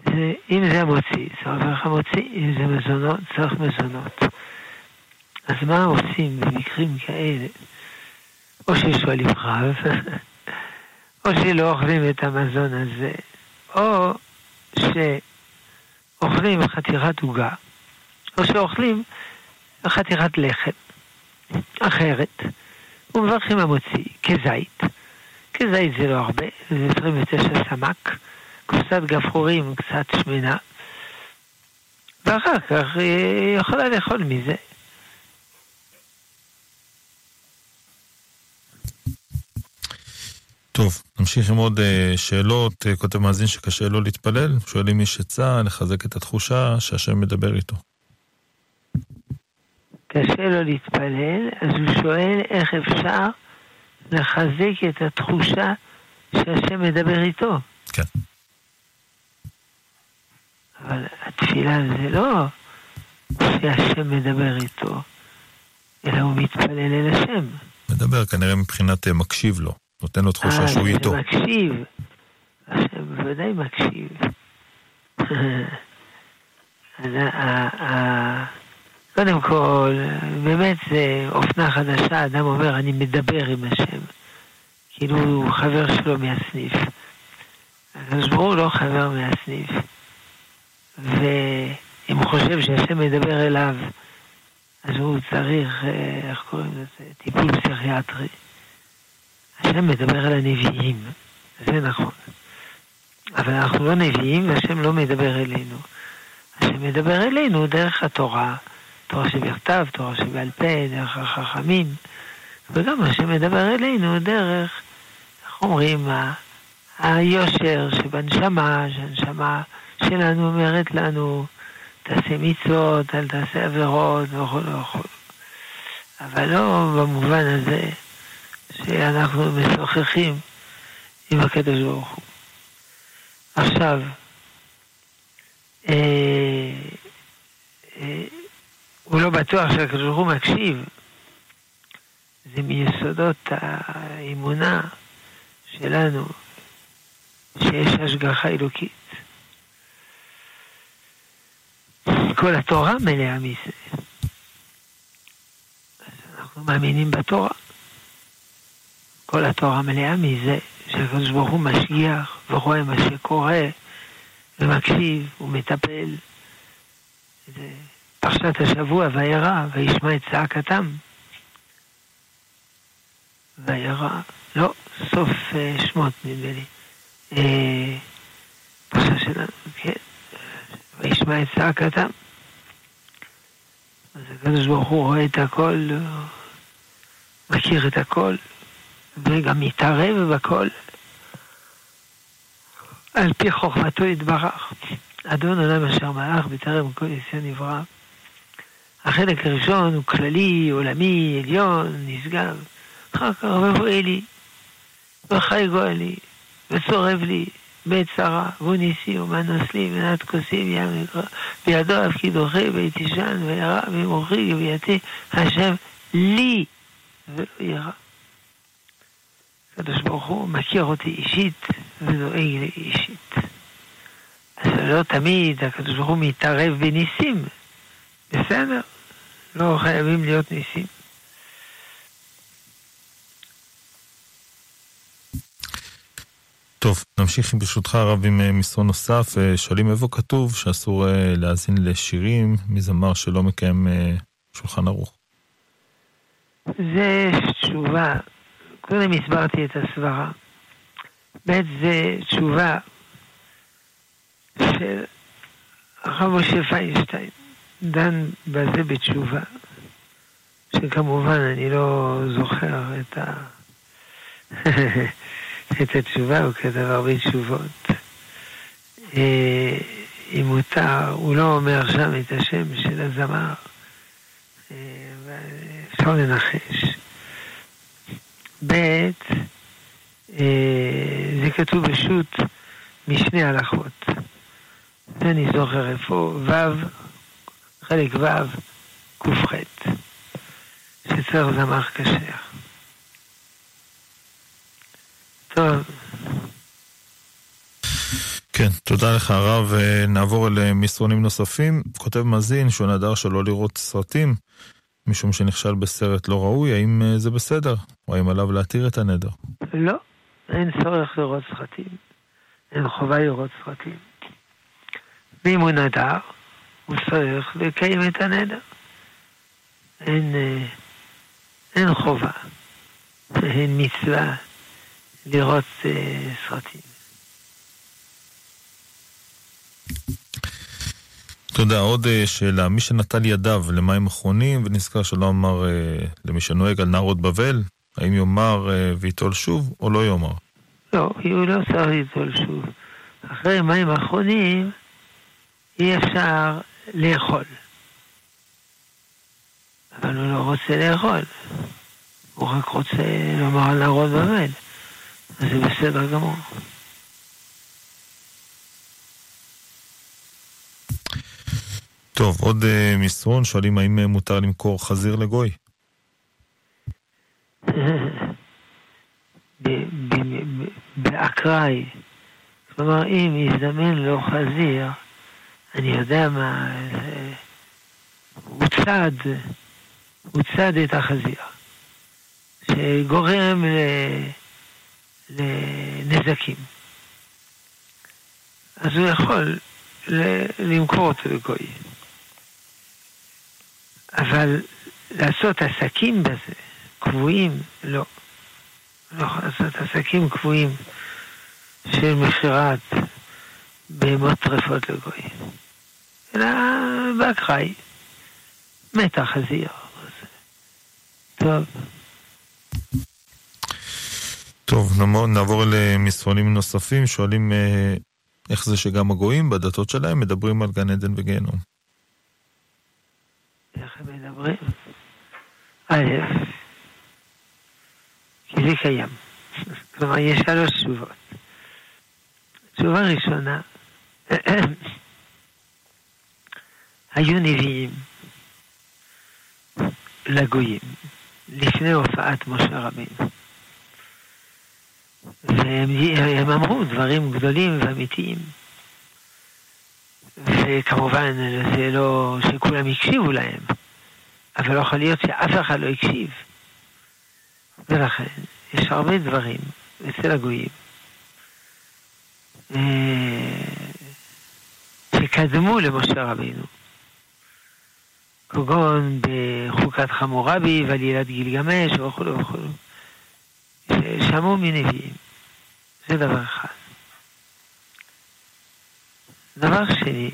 זה, אם זה המוציא, צריך ברכה מוציא, אם זה מזונות, צריך מזונות. אז מה עושים במקרים כאלה? או ששואלים רב, או שלא אוכלים את המזון הזה, או שאוכלים חתיכת עוגה, או שאוכלים חתיכת לחם אחרת, ומברכים המוציא כזית. כזית זה לא הרבה, זה 29 סמ"ק, קופסת גפרורים קצת שמנה, ואחר כך היא יכולה לאכול מזה. טוב, נמשיך עם עוד אה, שאלות. אה, כותב מאזין שקשה לו להתפלל, שואל אם יש עצה לחזק את התחושה שהשם מדבר איתו. קשה לו להתפלל, אז הוא שואל איך אפשר לחזק את התחושה שהשם מדבר איתו. כן. אבל התפילה זה לא שהשם מדבר איתו, אלא הוא מתפלל אל השם. מדבר כנראה מבחינת אה, מקשיב לו, נותן לו תחושה אה, שהוא איתו. מקשיב. השם בוודאי מקשיב. אז ה- ה- קודם כל, באמת זה אופנה חדשה, אדם אומר, אני מדבר עם השם. כאילו הוא חבר שלו מהסניף. הקדוש ברוך הוא לא חבר מהסניף. ואם הוא חושב שהשם מדבר אליו, אז הוא צריך, אה, איך קוראים לזה, טיפול פסיכיאטרי. השם מדבר אל הנביאים, זה נכון. אבל אנחנו לא נביאים והשם לא מדבר אלינו. השם מדבר אלינו דרך התורה, תורה שבכתב, תורה שבעל פה, דרך החכמים, וגם השם מדבר אלינו דרך, איך אומרים, היושר שבנשמה, שהנשמה שלנו אומרת לנו, תעשה מצוות, אל תעשה עבירות וכו' וכו'. אבל לא במובן הזה שאנחנו משוחחים עם הקדוש ברוך הוא. עכשיו, אה, אה, הוא לא בטוח שהקדוש ברוך הוא מקשיב. זה מיסודות האמונה שלנו, שיש השגחה אלוקית. כל התורה מלאה מזה. אנחנו מאמינים בתורה. כל התורה מלאה מזה שהקדוש ברוך הוא משגיח ורואה מה שקורה ומקשיב ומטפל. זה פרשת השבוע, וירא, וישמע את צעקתם. וירא, לא, סוף אה, שמות נדמה לי. אה, פרשה שלנו, כן. וישמע את צעקתם. אז הקדוש ברוך הוא רואה את הכל, מכיר את הכל, וגם מתערב בכל. על פי חוכמתו יתברך. אדון עולם אשר מלך בטרם כל ניסיון נברא. החלק הראשון הוא כללי, עולמי, עליון, נשגב. אחר כך מבוא אלי, וחי גואלי, וצורב לי, בעת צרה, והוא ניסי ומנוס לי, מנת כוסי ים בידו כי דוחה, בית ישן, וירא, ומוחי גבייתי, השם לי, ולא ירא. הקדוש ברוך הוא מכיר אותי אישית ודואג לי אישית. אז לא תמיד הקדוש ברוך הוא מתערב בניסים. בסדר, לא חייבים להיות ניסים. טוב, נמשיך ברשותך הרב עם אה, מסרון נוסף. אה, שואלים איפה כתוב שאסור אה, להאזין לשירים מזמר שלא מקיים שולחן ערוך. זה תשובה, קודם הסברתי את הסברה. ב' זה תשובה של הרב משה פיינשטיין, דן בזה בתשובה, שכמובן אני לא זוכר את, ה... את התשובה, הוא כתב הרבה תשובות. אה, אם מותר, הוא לא אומר שם את השם של הזמר, אה, אפשר לנחש. ב', אה, זה כתוב בשו"ת משני הלכות. ואני זוכר איפה ו', חלק ו', ק"ח, שצריך זמר כשר. כן, תודה לך הרב. נעבור אל מסרונים נוספים. כותב מאזין שהוא נדר שלא לראות סרטים משום שנכשל בסרט לא ראוי, האם זה בסדר? או האם עליו להתיר את הנדר? לא, אין צורך לראות סרטים. אין חובה לראות סרטים. ואם הוא נדר, הוא צריך לקיים את הנדר. אין, אין חובה, אין מצווה לראות אה, סרטים. תודה. עוד אה, שאלה, מי שנטל ידיו למים אחרונים ונזכר שלא אמר אה, למי שנוהג על נערות בבל, האם יאמר ויטול שוב או לא יאמר? לא, הוא לא צריך ליטול שוב. אחרי מים אחרונים אי אפשר לאכול. אבל הוא לא רוצה לאכול. הוא רק רוצה לומר על נערות בבל. אז זה בסדר גמור. טוב, עוד uh, מסרון, שואלים האם uh, מותר למכור חזיר לגוי? באקראי, כלומר אם יזדמן לו חזיר, אני יודע מה, הוא צד, הוא צד את החזיר, שגורם ל... לנזקים. אז הוא יכול למכור אותו לגוי. אבל לעשות עסקים בזה, קבועים, לא. לא יכול לעשות עסקים קבועים של מכירת בהמות טרפות לגוי. אלא באקראי, מת החזיר. טוב. טוב, נעבור למסרונים נוספים, שואלים אה, איך זה שגם הגויים בדתות שלהם מדברים על גן עדן וגיהנום. איך הם מדברים? א', כי זה קיים. כלומר, יש שלוש תשובות. תשובה ראשונה, היו נביאים לגויים לפני הופעת משה רבינו. והם אמרו דברים גדולים ואמיתיים. וכמובן זה לא שכולם הקשיבו להם, אבל לא יכול להיות שאף אחד לא הקשיב. ולכן יש הרבה דברים אצל הגויים אה, שקדמו למשה רבינו. כגון בחוקת חמורבי ועלילת גילגמש וכו' וכו'. ששמעו מנביאים. זה דבר אחד. דבר שני,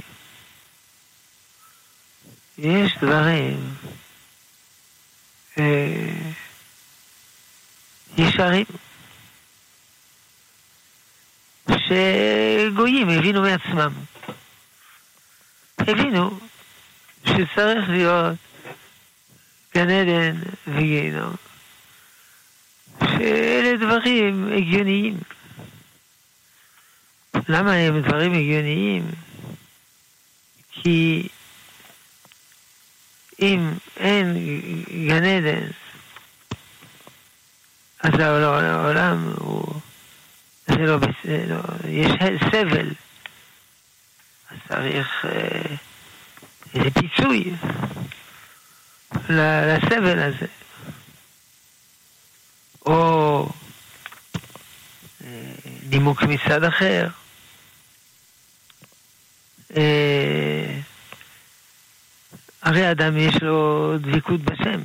יש דברים אה, ישרים שגויים הבינו מעצמם. הבינו שצריך להיות גן עדן וגיהנום. שאלה דברים הגיוניים. למה הם דברים הגיוניים? כי אם אין גן עדן, אז העולם הוא... זה לא בסדר, יש סבל. אז צריך אה, איזה פיצוי לסבל הזה. או אה, נימוק מצד אחר. אה, הרי אדם יש לו דבקות בשם,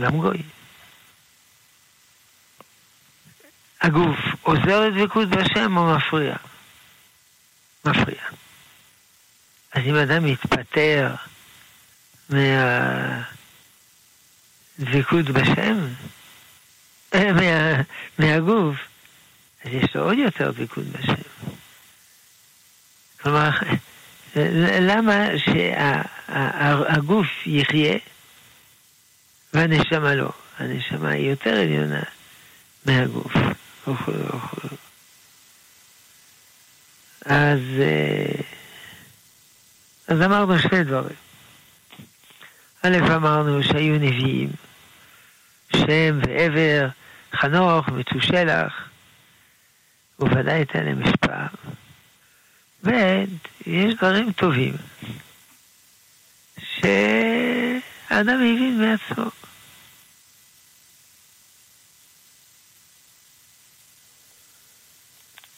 גם גוי. הגוף עוזר לדבקות בשם או מפריע? מפריע. אז אם אדם מתפטר מהדבקות בשם, מה, מהגוף, אז יש לו עוד יותר דבקות בשם. כלומר, למה שהגוף יחיה והנשמה לא? הנשמה היא יותר עליונה מהגוף. אז, אה, אז אמרנו שני דברים. א', אמרנו שהיו נביאים, שם ועבר, חנוך ותושלח, וודאי הייתה להם השפעה. ויש דברים טובים שהאדם הבין מעצמו.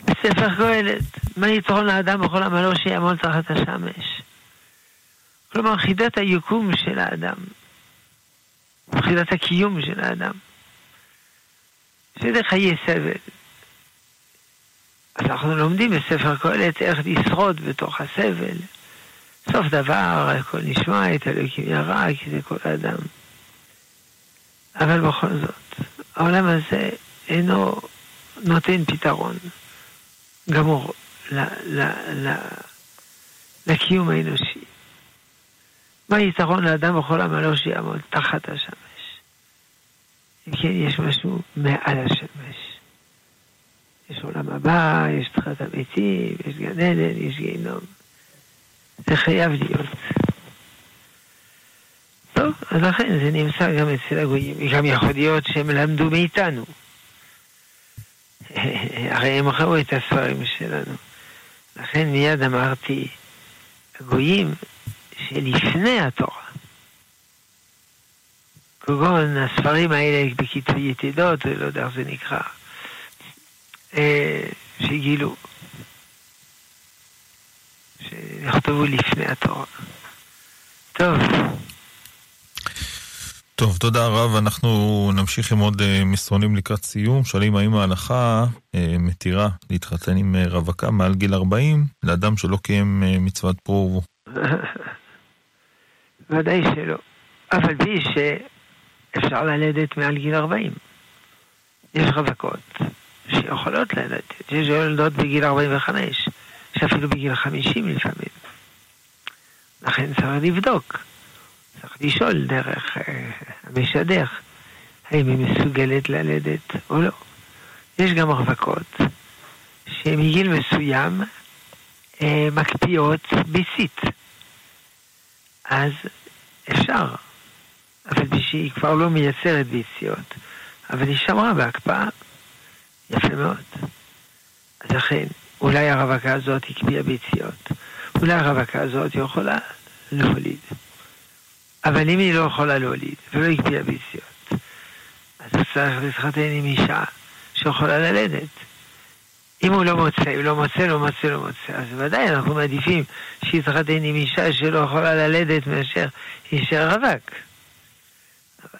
בספר קהלת, מה יתרון האדם בכל עמלו שיעמול תחת השמש? כלומר, חידת היקום של האדם, חידת הקיום של האדם, שזה חיי סבל. אז אנחנו לומדים בספר קהלת איך לשרוד בתוך הסבל. סוף דבר, הכל נשמע, את אלוקים ירע, כי זה כל אדם. אבל בכל זאת, העולם הזה אינו נותן פתרון גמור ל, ל, ל, לקיום האנושי. מה היתרון לאדם בכל עמלו שיעמוד תחת השמש? יש משהו מעל השמש. יש עולם הבא, יש תחילת המתים, יש גן עדן, יש גיהנום. זה חייב להיות. טוב, אז לכן זה נמצא גם אצל הגויים. גם יכול להיות שהם למדו מאיתנו. הרי הם ראו את הספרים שלנו. לכן מיד אמרתי, הגויים שלפני התורה, כגון הספרים האלה בכתבי יתדות, לא יודע איך זה נקרא, אה, שגילו, שנכתבו לפני התורה. טוב. טוב, תודה רב. אנחנו נמשיך עם עוד uh, מסרונים לקראת סיום. שואלים האם ההלכה uh, מתירה להתחתן עם רווקה מעל גיל 40 לאדם שלא קיים מצוות פרו. ודאי שלא. אף על פי שאפשר ללדת מעל גיל 40. יש רווקות שיכולות ללדת. יש יולדות בגיל 45, יש אפילו בגיל 50 לפעמים. לכן צריך לבדוק. צריך לשאול דרך אה, המשדך, האם היא מסוגלת ללדת או לא. יש גם רווקות שמגיל מסוים אה, מקפיאות ביצית. אז אפשר, אבל שהיא כבר לא מייצרת ביציות, אבל היא שמרה בהקפאה, יפה מאוד. אז לכן, אולי הרווקה הזאת הקפיאה ביציות, אולי הרווקה הזאת יכולה להוליד. אבל אם היא לא יכולה להוליד ולא הקפיאה ביציות, אז צריך להתחתן עם אישה שיכולה ללדת. אם הוא לא מוצא, אם לא מוצא, לא מוצא, לא מוצא, אז ודאי אנחנו מעדיפים שיתחתן עם אישה שלא יכולה ללדת מאשר אישה רווק.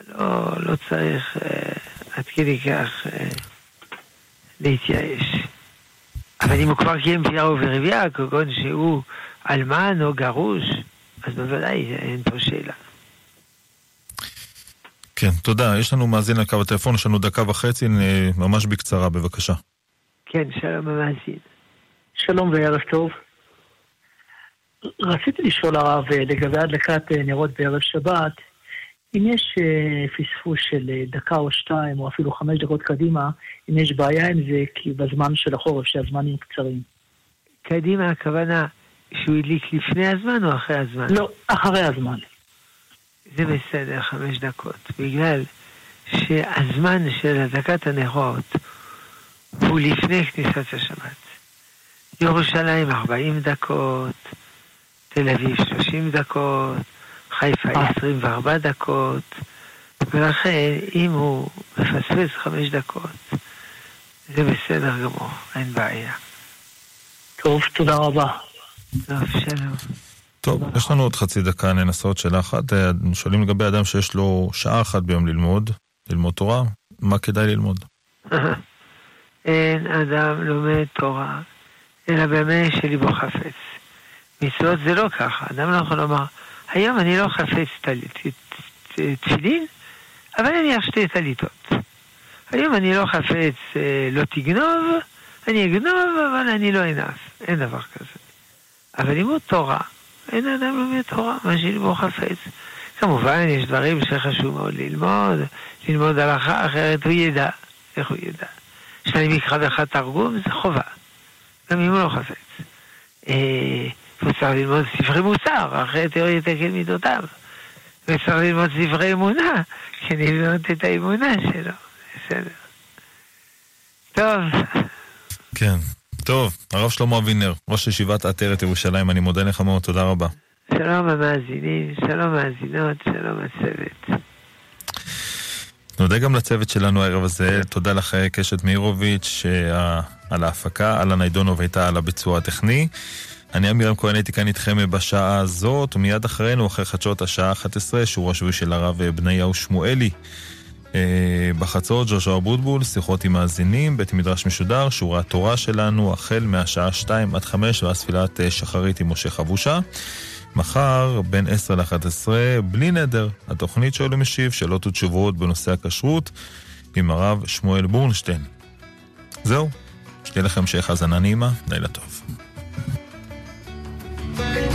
לא, לא צריך אה, עד כדי כך אה, להתייאש. אבל אם הוא כבר קיים פייה וברבייה, כגון שהוא אלמן או גרוש, אז בוודאי אין פה שאלה. כן, תודה. יש לנו מאזין על קו הטלפון, יש לנו דקה וחצי, ממש בקצרה, בבקשה. כן, שלום המאזין. שלום וערב טוב. רציתי לשאול הרב לגבי הדלקת נרות בערב שבת, אם יש פספוס של דקה או שתיים, או אפילו חמש דקות קדימה, אם יש בעיה עם זה, כי בזמן של החורף, שהזמנים קצרים. קדימה הכוונה שהוא הדליק לפני הזמן או אחרי הזמן? לא, אחרי הזמן. זה בסדר, חמש דקות, בגלל שהזמן של הדלקת הנרות הוא לפני כניסת השבת. ירושלים 40 דקות, תל אביב 30 דקות, חיפה 24 דקות, ולכן אם הוא מפספס חמש דקות, זה בסדר גמור, אין בעיה. טוב, תודה רבה. טוב, שלום. טוב, יש לנו עוד חצי דקה, ננסה עוד שאלה אחת. שואלים לגבי אדם שיש לו שעה אחת ביום ללמוד, ללמוד תורה, מה כדאי ללמוד? אין אדם לומד תורה, אלא באמת שליבו חפץ. מצוות זה לא ככה, אדם לא יכול לומר, היום אני לא חפץ תפילין, אבל אני אך שתי טליתות. היום אני לא חפץ אה, לא תגנוב, אני אגנוב, אבל אני לא אנף. אין דבר כזה. אבל לימוד תורה, אין אדם לומד תורה, מה שליבו חפץ. כמובן, יש דברים שחשוב מאוד ללמוד, ללמוד הלכה, אחרת הוא ידע. איך הוא ידע? שניים מקרא ואחד תרגום, זה חובה. גם אם הוא לא חפץ. הוא צריך ללמוד ספרי מוסר, אחרת הוא יתקן מידותיו. וצריך ללמוד ספרי אמונה, כדי ללמוד את האמונה שלו. בסדר. טוב. כן. טוב, הרב שלמה אבינר, ראש ישיבת עטרת ירושלים, אני מודה לך מאוד, תודה רבה. שלום המאזינים, שלום מאזינות, שלום הצוות. נודה גם לצוות שלנו הערב הזה, תודה לך קשת מאירוביץ' על ההפקה, על הניידונו והייתה על הביצוע הטכני. אני אמירם כהן הייתי כאן איתכם בשעה הזאת, ומיד אחרינו, אחרי חדשות השעה 11, שיעור השבועי של הרב בניהו שמואלי. אה, בחצות, ג'וז'ו אבוטבול, שיחות עם מאזינים, בית מדרש משודר, שיעורי התורה שלנו, החל מהשעה 2 עד 5, ואז תפילת אה, שחרית עם משה חבושה. מחר, בין 10 ל-11, בלי נדר, התוכנית שואל ומשיב, שאלות ותשובות בנושא הכשרות, עם הרב שמואל בורנשטיין. זהו, שתהיה לכם המשך האזנה נעימה, לילה טוב. thing.